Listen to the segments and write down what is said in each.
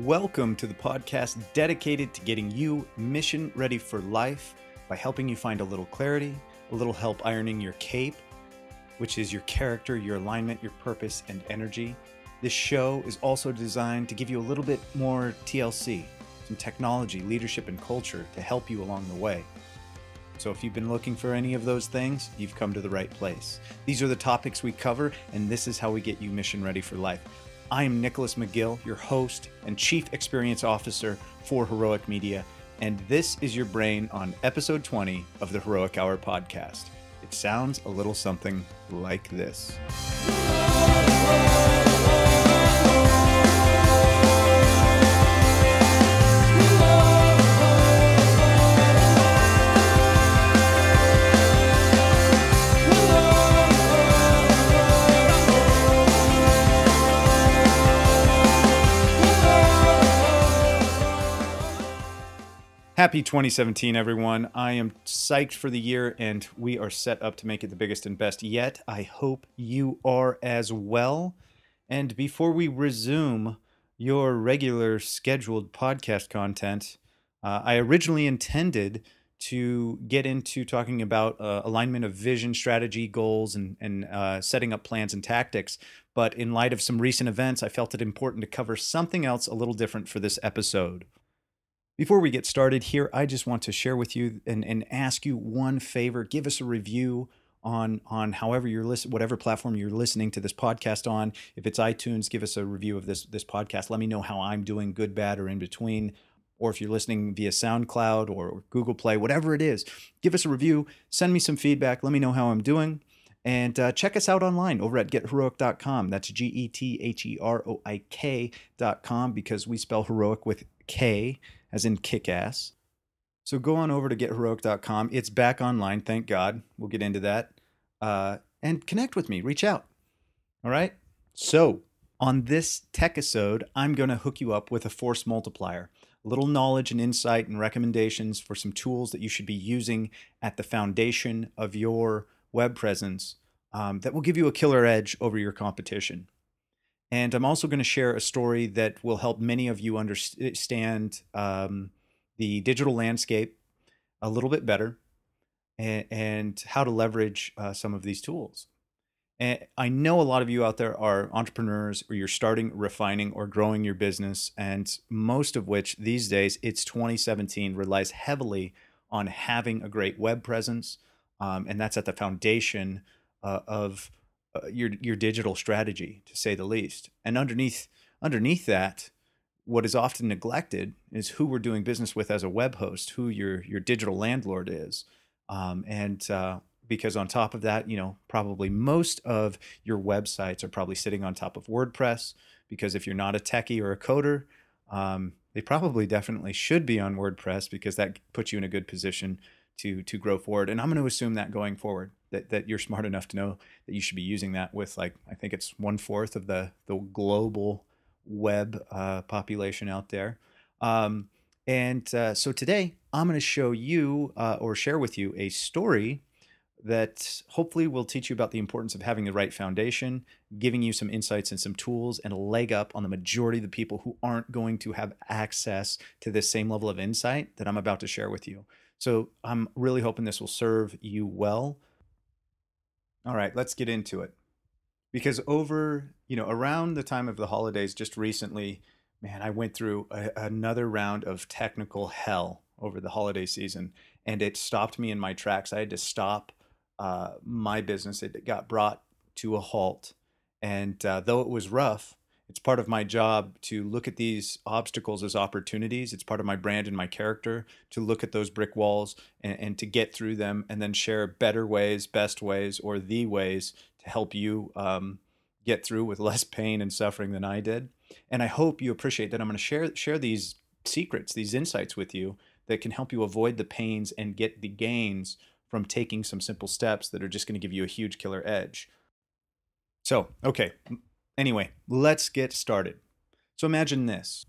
Welcome to the podcast dedicated to getting you mission ready for life by helping you find a little clarity, a little help ironing your cape, which is your character, your alignment, your purpose, and energy. This show is also designed to give you a little bit more TLC, some technology, leadership, and culture to help you along the way. So if you've been looking for any of those things, you've come to the right place. These are the topics we cover, and this is how we get you mission ready for life. I am Nicholas McGill, your host and Chief Experience Officer for Heroic Media, and this is your brain on episode 20 of the Heroic Hour podcast. It sounds a little something like this. Happy 2017, everyone. I am psyched for the year and we are set up to make it the biggest and best yet. I hope you are as well. And before we resume your regular scheduled podcast content, uh, I originally intended to get into talking about uh, alignment of vision, strategy, goals, and, and uh, setting up plans and tactics. But in light of some recent events, I felt it important to cover something else a little different for this episode. Before we get started here, I just want to share with you and, and ask you one favor. Give us a review on on however you're listening, whatever platform you're listening to this podcast on. If it's iTunes, give us a review of this this podcast. Let me know how I'm doing, good, bad, or in between. Or if you're listening via SoundCloud or Google Play, whatever it is, give us a review. Send me some feedback. Let me know how I'm doing. And uh, check us out online over at getheroik.com. That's G E T H E R O I K.com because we spell heroic with K as in kick ass. So go on over to getheroik.com. It's back online, thank God. We'll get into that. Uh, and connect with me, reach out. All right? So, on this tech episode, I'm going to hook you up with a force multiplier, a little knowledge and insight and recommendations for some tools that you should be using at the foundation of your web presence um, that will give you a killer edge over your competition. And I'm also going to share a story that will help many of you understand um, the digital landscape a little bit better and, and how to leverage uh, some of these tools. And I know a lot of you out there are entrepreneurs or you're starting, refining, or growing your business. And most of which these days, it's 2017, relies heavily on having a great web presence. Um, and that's at the foundation uh, of uh, your your digital strategy to say the least. And underneath underneath that what is often neglected is who we're doing business with as a web host who your your digital landlord is. Um, and uh, because on top of that you know probably most of your websites are probably sitting on top of wordpress because if you're not a techie or a coder um, they probably definitely should be on wordpress because that puts you in a good position to to grow forward and i'm going to assume that going forward that, that you're smart enough to know that you should be using that with like I think it's one fourth of the the global web uh, population out there. Um, and uh, so today I'm going to show you uh, or share with you a story that hopefully will teach you about the importance of having the right foundation, giving you some insights and some tools and a leg up on the majority of the people who aren't going to have access to this same level of insight that I'm about to share with you. So I'm really hoping this will serve you well. All right, let's get into it. Because over, you know, around the time of the holidays just recently, man, I went through a, another round of technical hell over the holiday season and it stopped me in my tracks. I had to stop uh, my business. It got brought to a halt. And uh, though it was rough, it's part of my job to look at these obstacles as opportunities. It's part of my brand and my character to look at those brick walls and, and to get through them and then share better ways, best ways, or the ways to help you um, get through with less pain and suffering than I did. And I hope you appreciate that I'm going to share share these secrets, these insights with you that can help you avoid the pains and get the gains from taking some simple steps that are just going to give you a huge killer edge. So, okay, Anyway, let's get started. So imagine this.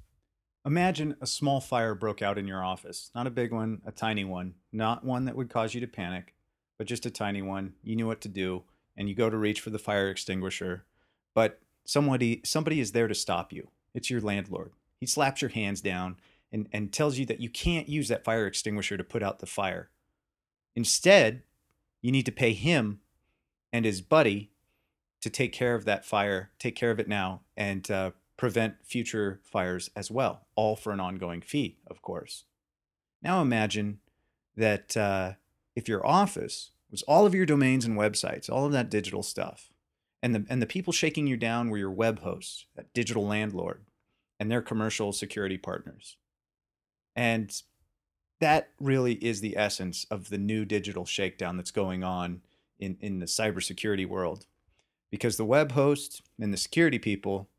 Imagine a small fire broke out in your office. Not a big one, a tiny one. Not one that would cause you to panic, but just a tiny one. You knew what to do, and you go to reach for the fire extinguisher, but somebody somebody is there to stop you. It's your landlord. He slaps your hands down and, and tells you that you can't use that fire extinguisher to put out the fire. Instead, you need to pay him and his buddy to take care of that fire, take care of it now, and uh, prevent future fires as well, all for an ongoing fee, of course. Now imagine that uh, if your office was all of your domains and websites, all of that digital stuff, and the and the people shaking you down were your web hosts, that digital landlord, and their commercial security partners. And that really is the essence of the new digital shakedown that's going on in, in the cybersecurity world. Because the web host and the security people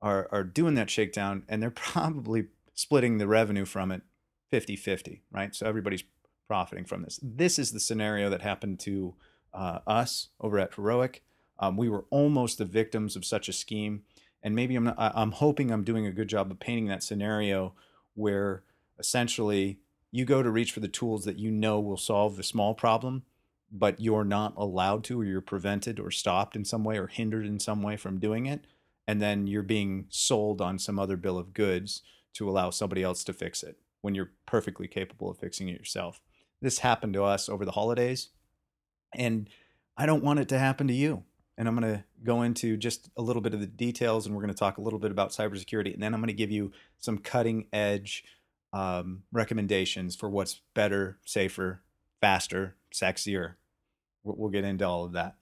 are, are doing that shakedown and they're probably splitting the revenue from it 50 50, right? So everybody's profiting from this. This is the scenario that happened to uh, us over at Heroic. Um, we were almost the victims of such a scheme. And maybe I'm, not, I'm hoping I'm doing a good job of painting that scenario where essentially you go to reach for the tools that you know will solve the small problem, but you're not allowed to, or you're prevented or stopped in some way or hindered in some way from doing it. And then you're being sold on some other bill of goods to allow somebody else to fix it when you're perfectly capable of fixing it yourself. This happened to us over the holidays, and I don't want it to happen to you. And I'm going to go into just a little bit of the details, and we're going to talk a little bit about cybersecurity, and then I'm going to give you some cutting edge um, recommendations for what's better, safer, faster, sexier. We'll get into all of that.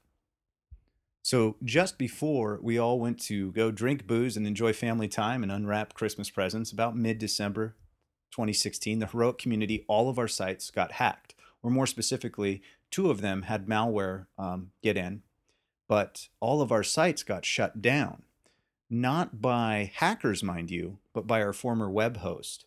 So, just before we all went to go drink booze and enjoy family time and unwrap Christmas presents, about mid December 2016, the heroic community, all of our sites got hacked. Or more specifically, two of them had malware um, get in, but all of our sites got shut down. Not by hackers, mind you, but by our former web host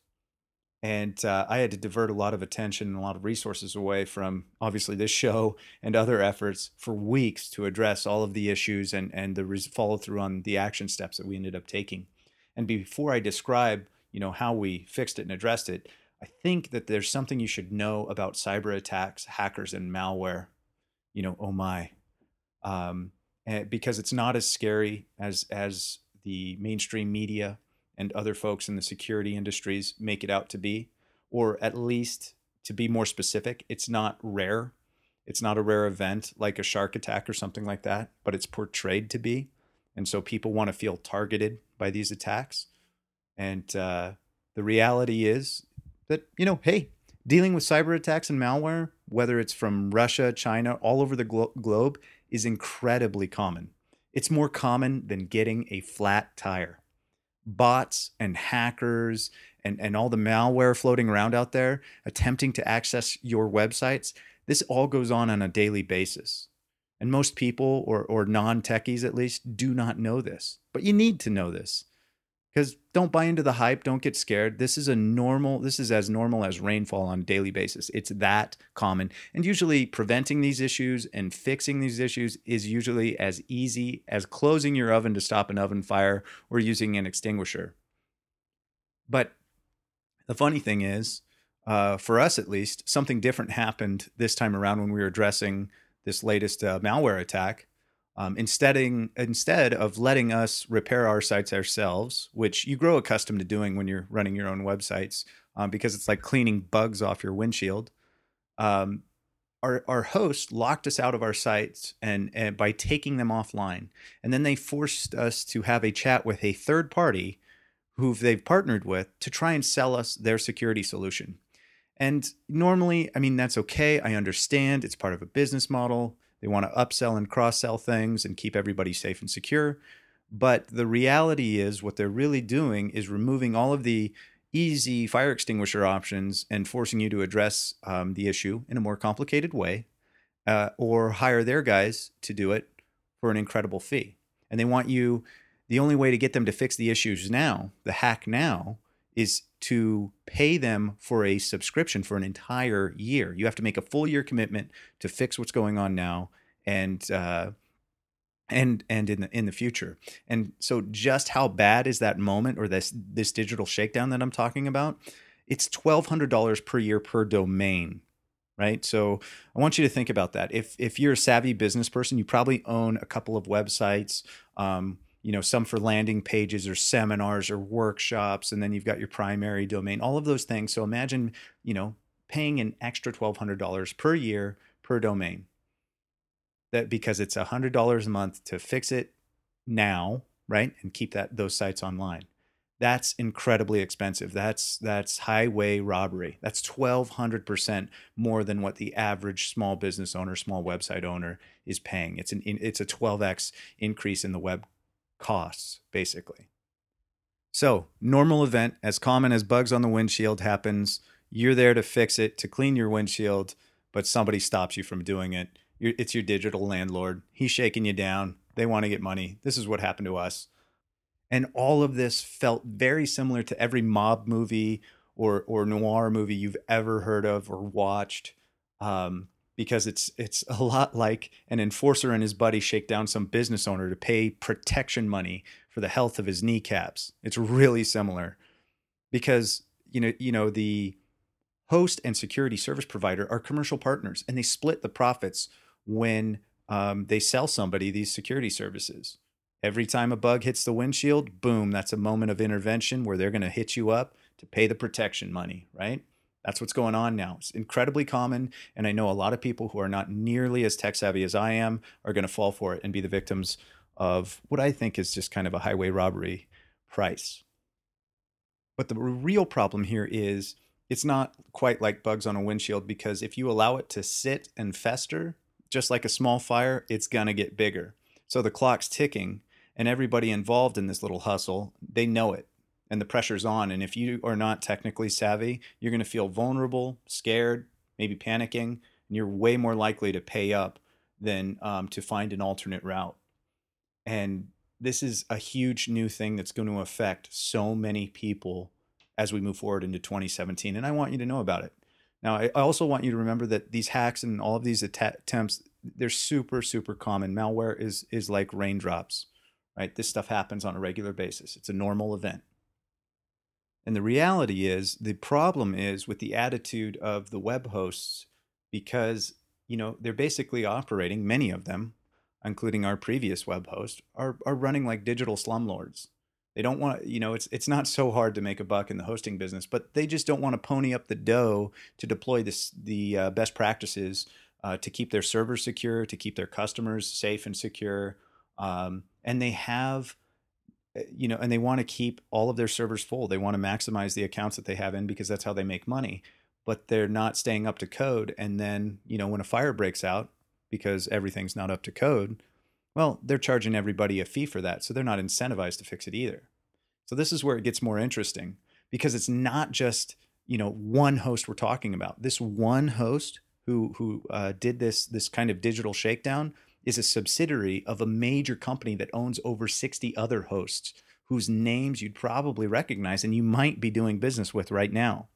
and uh, I had to divert a lot of attention and a lot of resources away from obviously this show and other efforts for weeks to address all of the issues and and the res- follow through on the action steps that we ended up taking. And before I describe, you know, how we fixed it and addressed it, I think that there's something you should know about cyber attacks, hackers, and malware. You know, oh my, um, because it's not as scary as as the mainstream media and other folks in the security industries make it out to be, or at least to be more specific, it's not rare. It's not a rare event like a shark attack or something like that, but it's portrayed to be. And so people want to feel targeted by these attacks. And uh, the reality is that, you know, hey, dealing with cyber attacks and malware, whether it's from Russia, China, all over the glo- globe, is incredibly common. It's more common than getting a flat tire bots and hackers and, and all the malware floating around out there attempting to access your websites, this all goes on on a daily basis. And most people, or, or non techies at least, do not know this. But you need to know this because don't buy into the hype don't get scared. This is a normal this is as normal as rainfall on a daily basis. It's that common. And usually preventing these issues and fixing these issues is usually as easy as closing your oven to stop an oven fire or using an extinguisher. But the funny thing is uh, for us at least something different happened this time around when we were addressing this latest uh, malware attack um, instead, instead of letting us repair our sites ourselves, which you grow accustomed to doing when you're running your own websites, um, because it's like cleaning bugs off your windshield. Um, our, our host locked us out of our sites and, and by taking them offline. And then they forced us to have a chat with a third party who they've partnered with to try and sell us their security solution. And normally, I mean, that's okay. I understand it's part of a business model. They want to upsell and cross sell things and keep everybody safe and secure. But the reality is, what they're really doing is removing all of the easy fire extinguisher options and forcing you to address um, the issue in a more complicated way uh, or hire their guys to do it for an incredible fee. And they want you, the only way to get them to fix the issues now, the hack now, is to pay them for a subscription for an entire year. You have to make a full year commitment to fix what's going on now and uh, and and in the in the future. And so, just how bad is that moment or this this digital shakedown that I'm talking about? It's twelve hundred dollars per year per domain right? So I want you to think about that. If if you're a savvy business person, you probably own a couple of websites. Um, you know, some for landing pages or seminars or workshops, and then you've got your primary domain, all of those things. So imagine, you know, paying an extra $1,200 per year per domain. That because it's $100 a month to fix it now, right? And keep that those sites online. That's incredibly expensive. That's that's highway robbery. That's 1200% more than what the average small business owner, small website owner is paying. It's an it's a 12x increase in the web costs basically. So, normal event as common as bugs on the windshield happens, you're there to fix it, to clean your windshield, but somebody stops you from doing it. It's your digital landlord. He's shaking you down. They want to get money. This is what happened to us. And all of this felt very similar to every mob movie or or noir movie you've ever heard of or watched. Um, because it's it's a lot like an enforcer and his buddy shake down some business owner to pay protection money for the health of his kneecaps. It's really similar because you know you know the host and security service provider are commercial partners and they split the profits when um, they sell somebody these security services. Every time a bug hits the windshield, boom, that's a moment of intervention where they're going to hit you up to pay the protection money, right? That's what's going on now. It's incredibly common. And I know a lot of people who are not nearly as tech savvy as I am are going to fall for it and be the victims of what I think is just kind of a highway robbery price. But the real problem here is it's not quite like bugs on a windshield because if you allow it to sit and fester, just like a small fire, it's going to get bigger. So the clock's ticking and everybody involved in this little hustle, they know it and the pressure's on. And if you are not technically savvy, you're going to feel vulnerable, scared, maybe panicking, and you're way more likely to pay up than um, to find an alternate route. And this is a huge new thing that's going to affect so many people as we move forward into 2017. And I want you to know about it. Now, I also want you to remember that these hacks and all of these attempts, they're super, super common. Malware is is like raindrops right? This stuff happens on a regular basis. It's a normal event. And the reality is, the problem is with the attitude of the web hosts because, you know, they're basically operating, many of them, including our previous web host, are, are running like digital slumlords. They don't want, you know, it's it's not so hard to make a buck in the hosting business, but they just don't want to pony up the dough to deploy this the uh, best practices uh, to keep their servers secure, to keep their customers safe and secure, um, and they have you know and they want to keep all of their servers full. They want to maximize the accounts that they have in because that's how they make money. But they're not staying up to code and then you know when a fire breaks out because everything's not up to code well they're charging everybody a fee for that so they're not incentivized to fix it either. So this is where it gets more interesting because it's not just you know one host we're talking about. This one host who who uh, did this this kind of digital shakedown is a subsidiary of a major company that owns over 60 other hosts whose names you'd probably recognize and you might be doing business with right now.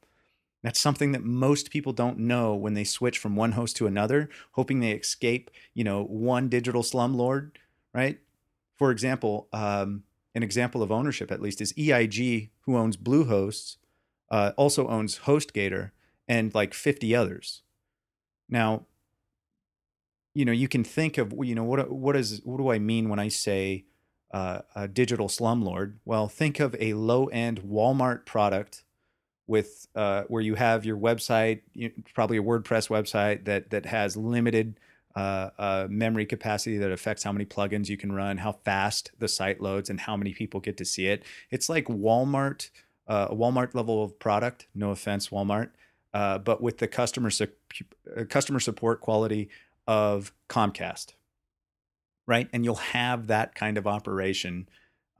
That's something that most people don't know when they switch from one host to another, hoping they escape, you know, one digital slumlord, right? For example, um, an example of ownership, at least, is EIG, who owns Bluehost, uh, also owns HostGator and like 50 others. Now, you know you can think of you know what what is what do I mean when I say uh, a digital slumlord? Well, think of a low end Walmart product with uh, where you have your website, probably a WordPress website that that has limited uh, uh, memory capacity that affects how many plugins you can run, how fast the site loads, and how many people get to see it. It's like Walmart, uh, a Walmart level of product. No offense, Walmart, uh, but with the customer su- customer support quality of Comcast, right? And you'll have that kind of operation.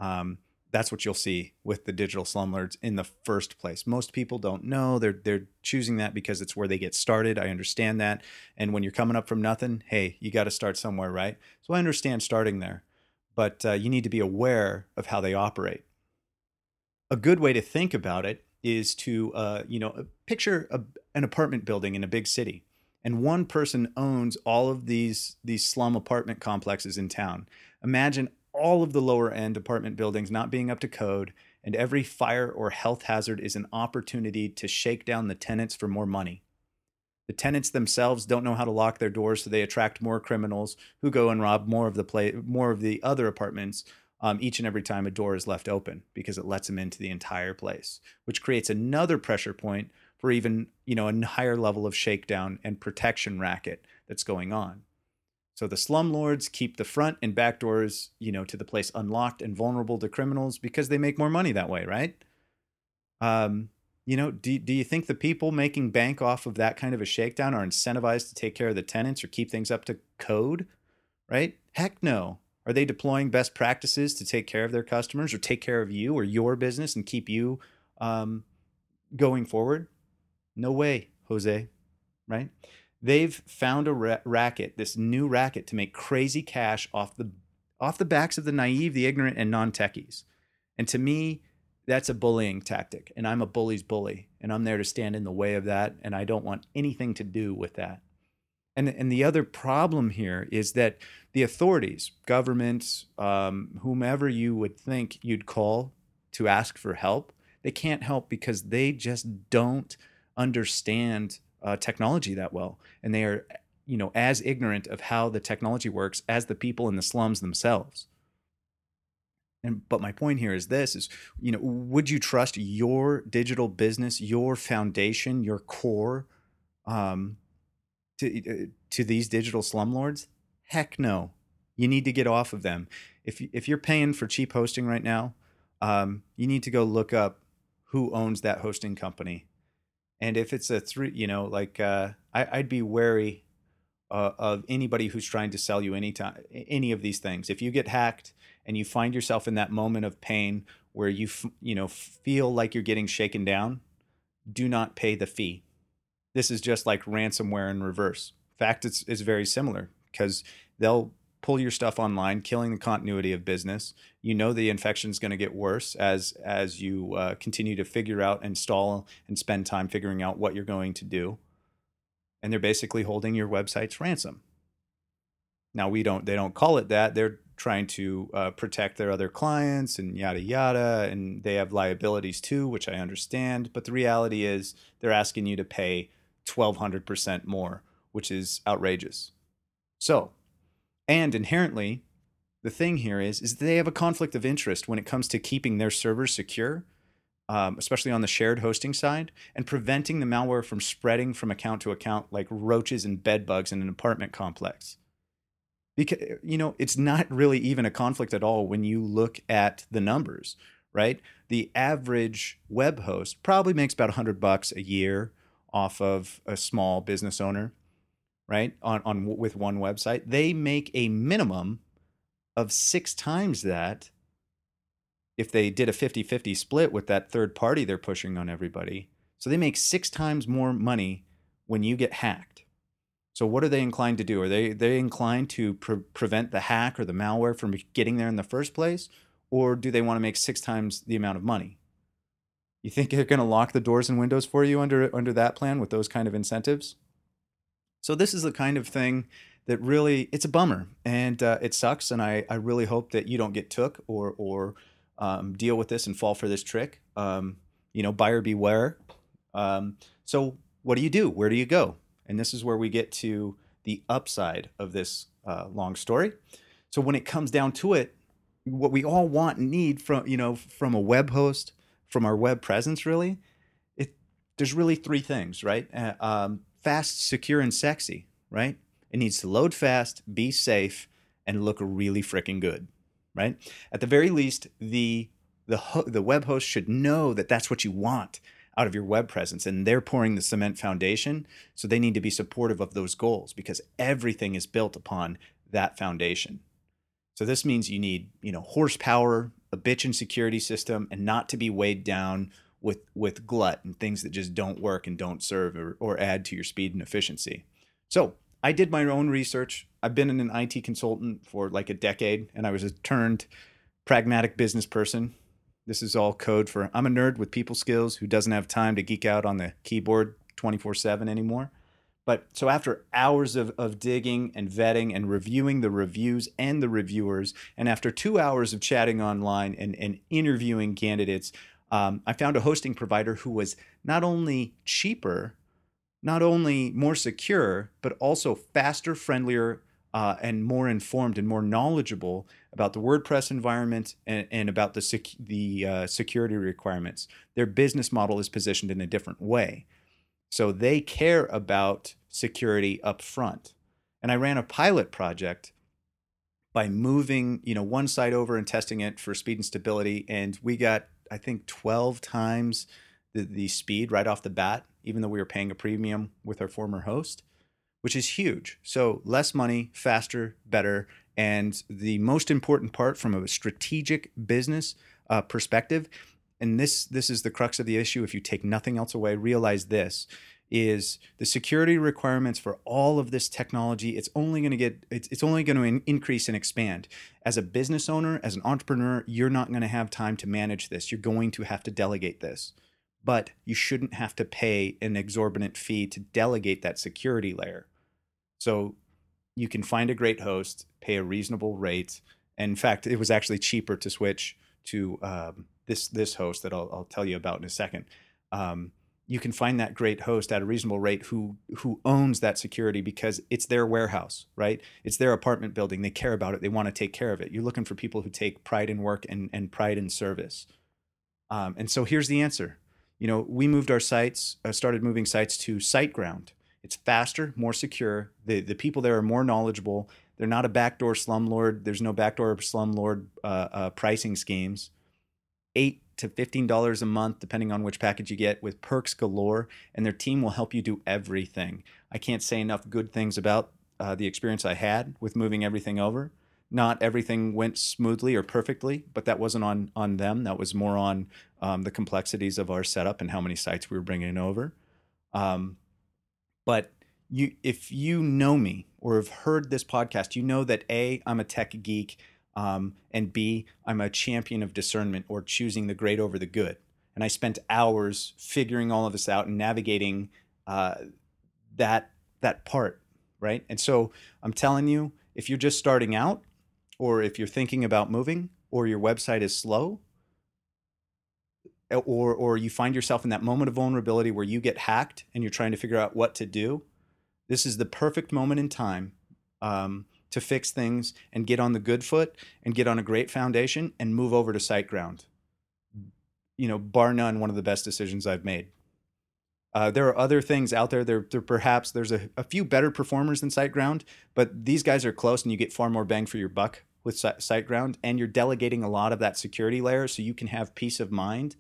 Um, that's what you'll see with the digital slumlords in the first place. Most people don't know. They're they're choosing that because it's where they get started. I understand that. And when you're coming up from nothing, hey, you got to start somewhere, right? So I understand starting there, but uh, you need to be aware of how they operate. A good way to think about it is to uh, you know picture a, an apartment building in a big city and one person owns all of these these slum apartment complexes in town. Imagine all of the lower end apartment buildings not being up to code and every fire or health hazard is an opportunity to shake down the tenants for more money. The tenants themselves don't know how to lock their doors, so they attract more criminals who go and rob more of the play, more of the other apartments um, each and every time a door is left open because it lets them into the entire place, which creates another pressure point for even you know a higher level of shakedown and protection racket that's going on. So the slumlords keep the front and back doors, you know, to the place unlocked and vulnerable to criminals because they make more money that way, right? Um, you know, do, do you think the people making bank off of that kind of a shakedown are incentivized to take care of the tenants or keep things up to code? Right? Heck no. Are they deploying best practices to take care of their customers or take care of you or your business and keep you um, going forward? No way, Jose. Right? They've found a ra- racket, this new racket, to make crazy cash off the off the backs of the naive, the ignorant, and non-techies. And to me, that's a bullying tactic and i'm a bully's bully and i'm there to stand in the way of that and i don't want anything to do with that and, and the other problem here is that the authorities governments um, whomever you would think you'd call to ask for help they can't help because they just don't understand uh, technology that well. And they are you know as ignorant of how the technology works as the people in the slums themselves. And but my point here is this is you know would you trust your digital business your foundation your core um, to uh, to these digital slumlords heck no. You need to get off of them. If if you're paying for cheap hosting right now um, you need to go look up who owns that hosting company and if it's a three you know like uh, I, would be wary uh, of anybody who's trying to sell you any time any of these things if you get hacked and you find yourself in that moment of pain where you f- you know feel like you're getting shaken down, do not pay the fee. This is just like ransomware in reverse. In fact, it's it's very similar because they'll pull your stuff online, killing the continuity of business. You know the infection is going to get worse as as you uh, continue to figure out, install, and spend time figuring out what you're going to do. And they're basically holding your website's ransom. Now we don't they don't call it that. They're trying to uh, protect their other clients and yada yada and they have liabilities too which i understand but the reality is they're asking you to pay 1200% more which is outrageous so and inherently the thing here is is they have a conflict of interest when it comes to keeping their servers secure um, especially on the shared hosting side and preventing the malware from spreading from account to account like roaches and bed bugs in an apartment complex. Because you know it's not really even a conflict at all when you look at the numbers right? The average web host probably makes about 100 bucks a year off of a small business owner right on, on with one website they make a minimum of six times that if they did a 50-50 split with that third party they're pushing on everybody so they make six times more money when you get hacked so what are they inclined to do? Are they they inclined to pre- prevent the hack or the malware from getting there in the first place, or do they want to make six times the amount of money? You think they're going to lock the doors and windows for you under under that plan with those kind of incentives? So this is the kind of thing that really it's a bummer and uh, it sucks, and I I really hope that you don't get took or or um, deal with this and fall for this trick. Um, you know, buyer beware. Um, so what do you do? Where do you go? And this is where we get to the upside of this uh, long story. So when it comes down to it, what we all want and need from you know from a web host, from our web presence, really, it there's really three things, right? Uh, um, fast, secure, and sexy, right? It needs to load fast, be safe, and look really freaking good, right? At the very least, the the ho- the web host should know that that's what you want out of your web presence and they're pouring the cement foundation so they need to be supportive of those goals because everything is built upon that foundation so this means you need you know horsepower a bitchin' security system and not to be weighed down with with glut and things that just don't work and don't serve or, or add to your speed and efficiency. So i did my own research. I've been an it consultant for like a decade and i was a turned pragmatic business person. This is all code for I'm a nerd with people skills who doesn't have time to geek out on the keyboard 24 7 anymore. But so after hours of, of digging and vetting and reviewing the reviews and the reviewers, and after two hours of chatting online and, and interviewing candidates, um, I found a hosting provider who was not only cheaper, not only more secure, but also faster, friendlier, uh, and more informed and more knowledgeable about the WordPress environment and, and about the sec- the uh, security requirements. Their business model is positioned in a different way, so they care about security up front. And I ran a pilot project by moving you know one site over and testing it for speed and stability, and we got I think 12 times the, the speed right off the bat, even though we were paying a premium with our former host which is huge. So less money, faster, better. And the most important part from a strategic business uh, perspective, and this this is the crux of the issue. If you take nothing else away, realize this is the security requirements for all of this technology it's only going to get it's, it's only going to in, increase and expand as a business owner as an entrepreneur you're not going to have time to manage this you're going to have to delegate this but you shouldn't have to pay an exorbitant fee to delegate that security layer so you can find a great host, pay a reasonable rate. And in fact, it was actually cheaper to switch to um, this this host that I'll, I'll, tell you about in a second. Um, you can find that great host at a reasonable rate who who owns that security because it's their warehouse, right? It's their apartment building. They care about it. They want to take care of it. You're looking for people who take pride in work and, and pride in service. Um, and so here's the answer. You know, we moved our sites, uh, started moving sites to SiteGround. It's faster, more secure. The the people there are more knowledgeable. They're not a backdoor slumlord. There's no backdoor slumlord uh, uh, pricing schemes. Eight to fifteen dollars a month, depending on which package you get, with perks galore, and their team will help you do everything. I can't say enough good things about uh, the experience I had with moving everything over. Not everything went smoothly or perfectly, but that wasn't on on them. That was more on um, the complexities of our setup and how many sites we were bringing over. Um, but you, if you know me or have heard this podcast, you know that A, I'm a tech geek, um, and B, I'm a champion of discernment or choosing the great over the good. And I spent hours figuring all of this out and navigating uh, that that part, right? And so I'm telling you, if you're just starting out, or if you're thinking about moving, or your website is slow, or or you find yourself in that moment of vulnerability where you get hacked and you're trying to figure out what to do, this is the perfect moment in time um, to fix things and get on the good foot and get on a great foundation and move over to SiteGround. You know, bar none, one of the best decisions I've made. Uh, there are other things out there. There, there perhaps there's a, a few better performers than SiteGround, but these guys are close, and you get far more bang for your buck with SiteGround, and you're delegating a lot of that security layer, so you can have peace of mind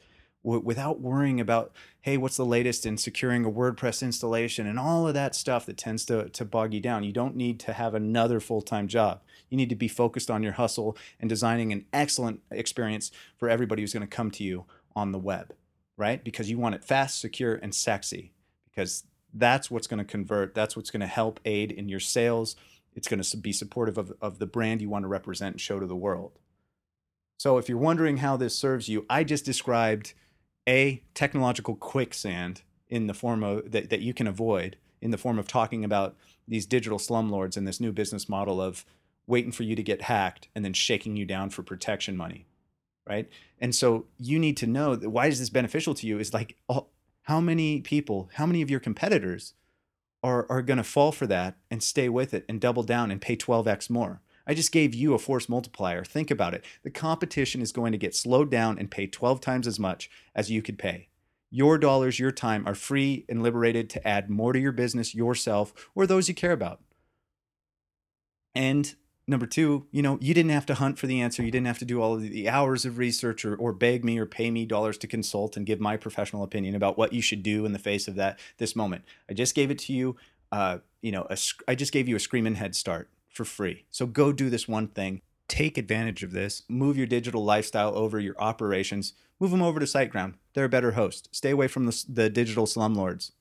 w- without worrying about hey what's the latest in securing a wordpress installation? and all of that stuff that tends to, to bog you down. You don't need to have another full-time job. You need to be focused on your hustle and designing an excellent experience for everybody who's going to come to you on the web right? Because you want it fast secure and sexy because that's what's going to convert that's what's going to help aid in your sales. It's going to be supportive of, of the brand you want to represent and show to the world. So if you're wondering how this serves you i just described a technological quicksand in the form of that, that you can avoid in the form of talking about these digital slumlords and this new business model of waiting for you to get hacked and then shaking you down for protection money right? And so you need to know that why is this beneficial to you is like oh, how many people how many of your competitors are, are going to fall for that and stay with it and double down and pay 12x more I just gave you a force multiplier. Think about it. The competition is going to get slowed down and pay 12 times as much as you could pay. Your dollars, your time are free and liberated to add more to your business, yourself, or those you care about. And number two, you know, you didn't have to hunt for the answer. You didn't have to do all of the hours of research or, or beg me or pay me dollars to consult and give my professional opinion about what you should do in the face of that this moment. I just gave it to you. Uh, you know, a, I just gave you a screaming head start for free. So go do this one thing. Take advantage of this. Move your digital lifestyle over your operations. Move them over to SiteGround. They're a better host. Stay away from the, the digital slumlords.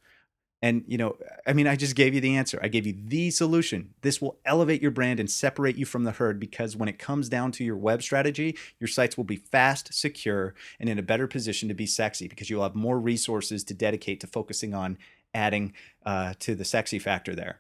And, you know, I mean, I just gave you the answer. I gave you the solution. This will elevate your brand and separate you from the herd because when it comes down to your web strategy, your sites will be fast, secure, and in a better position to be sexy because you'll have more resources to dedicate to focusing on adding uh, to the sexy factor there.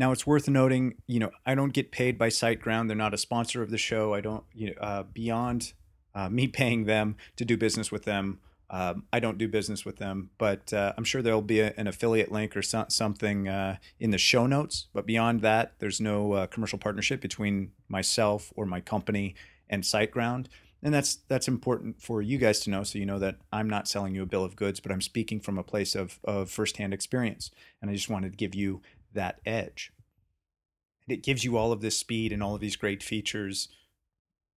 Now it's worth noting, you know, I don't get paid by SiteGround. They're not a sponsor of the show. I don't, you know, uh, beyond uh, me paying them to do business with them. Um, I don't do business with them, but uh, I'm sure there'll be a, an affiliate link or so, something uh, in the show notes. But beyond that, there's no uh, commercial partnership between myself or my company and SiteGround. And that's that's important for you guys to know, so you know that I'm not selling you a bill of goods, but I'm speaking from a place of of firsthand experience, and I just wanted to give you that edge. And it gives you all of this speed and all of these great features,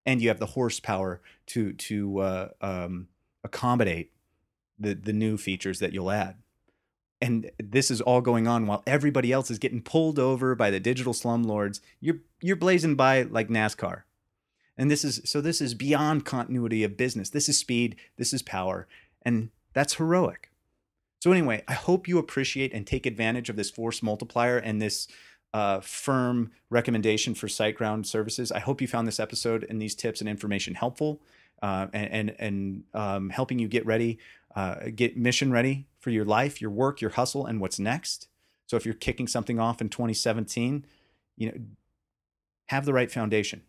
and you have the horsepower to to uh, um, accommodate the the new features that you'll add. And this is all going on while everybody else is getting pulled over by the digital slumlords. You're you're blazing by like NASCAR. And this is so this is beyond continuity of business. This is speed, this is power, and that's heroic. So anyway, I hope you appreciate and take advantage of this force multiplier and this uh, firm recommendation for SiteGround services. I hope you found this episode and these tips and information helpful uh, and and, and um, helping you get ready, uh, get mission ready for your life, your work, your hustle, and what's next. So if you're kicking something off in 2017, you know, have the right foundation,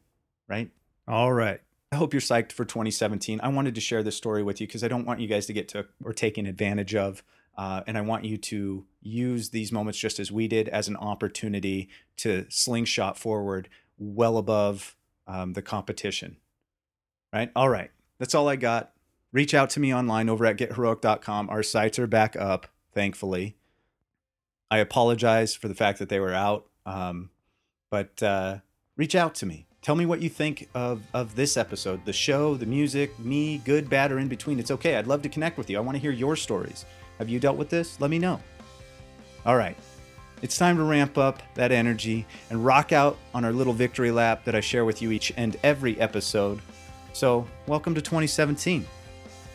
right? All right. I hope you're psyched for 2017. I wanted to share this story with you because I don't want you guys to get to or taken advantage of. Uh, and I want you to use these moments just as we did as an opportunity to slingshot forward well above um, the competition right? All right. That's all I got. Reach out to me online over at getheroik.com. Our sites are back up, thankfully. I apologize for the fact that they were out, um, but uh, reach out to me. Tell me what you think of, of this episode, the show, the music, me, good, bad, or in between. It's okay. I'd love to connect with you. I want to hear your stories. Have you dealt with this? Let me know. All right. It's time to ramp up that energy and rock out on our little victory lap that I share with you each and every episode. So, welcome to 2017,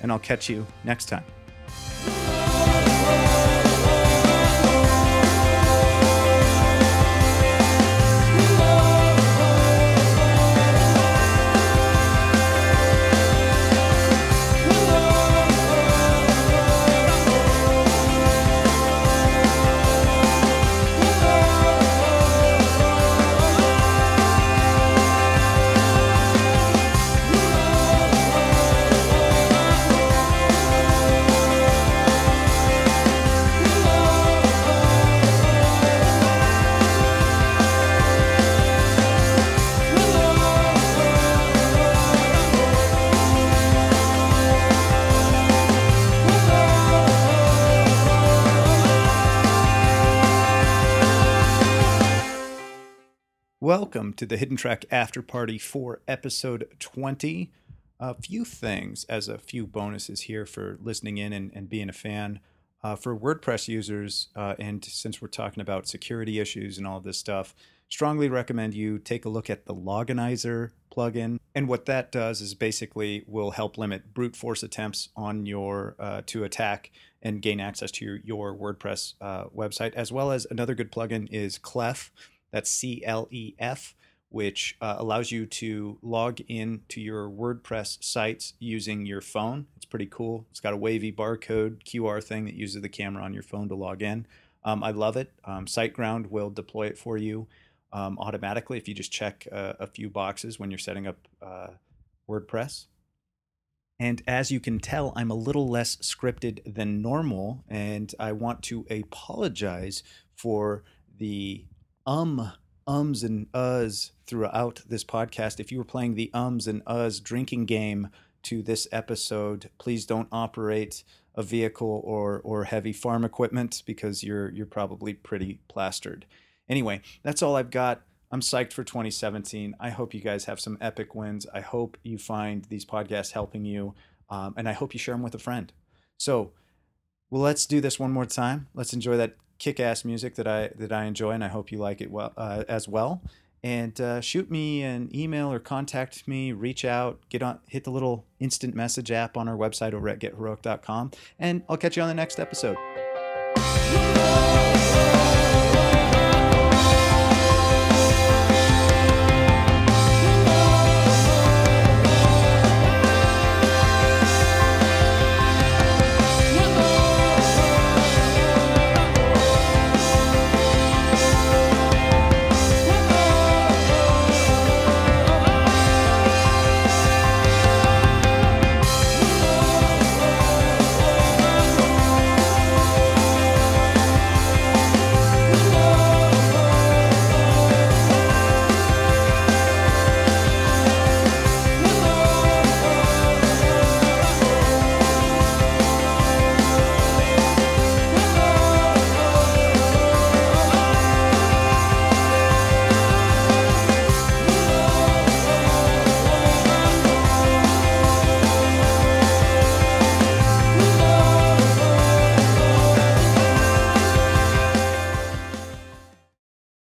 and I'll catch you next time. Welcome to the Hidden Track After Party for episode 20. A few things as a few bonuses here for listening in and, and being a fan. Uh, for WordPress users, uh, and since we're talking about security issues and all this stuff, strongly recommend you take a look at the Loginizer plugin. And what that does is basically will help limit brute force attempts on your uh, to attack and gain access to your, your WordPress uh, website, as well as another good plugin is Clef that's C L E F, which uh, allows you to log in to your WordPress sites using your phone. It's pretty cool. It's got a wavy barcode QR thing that uses the camera on your phone to log in. Um, I love it. Um, SiteGround will deploy it for you um, automatically if you just check uh, a few boxes when you're setting up uh, WordPress. And as you can tell, I'm a little less scripted than normal, and I want to apologize for the um ums and uhs throughout this podcast. If you were playing the ums and uhs drinking game to this episode, please don't operate a vehicle or or heavy farm equipment because you're you're probably pretty plastered. Anyway, that's all I've got. I'm psyched for 2017. I hope you guys have some epic wins. I hope you find these podcasts helping you, um, and I hope you share them with a friend. So, well, let's do this one more time. Let's enjoy that kick-ass music that I that I enjoy, and I hope you like it well uh, as well. And uh, shoot me an email or contact me. Reach out. Get on. Hit the little instant message app on our website over at getheroik.com, and I'll catch you on the next episode.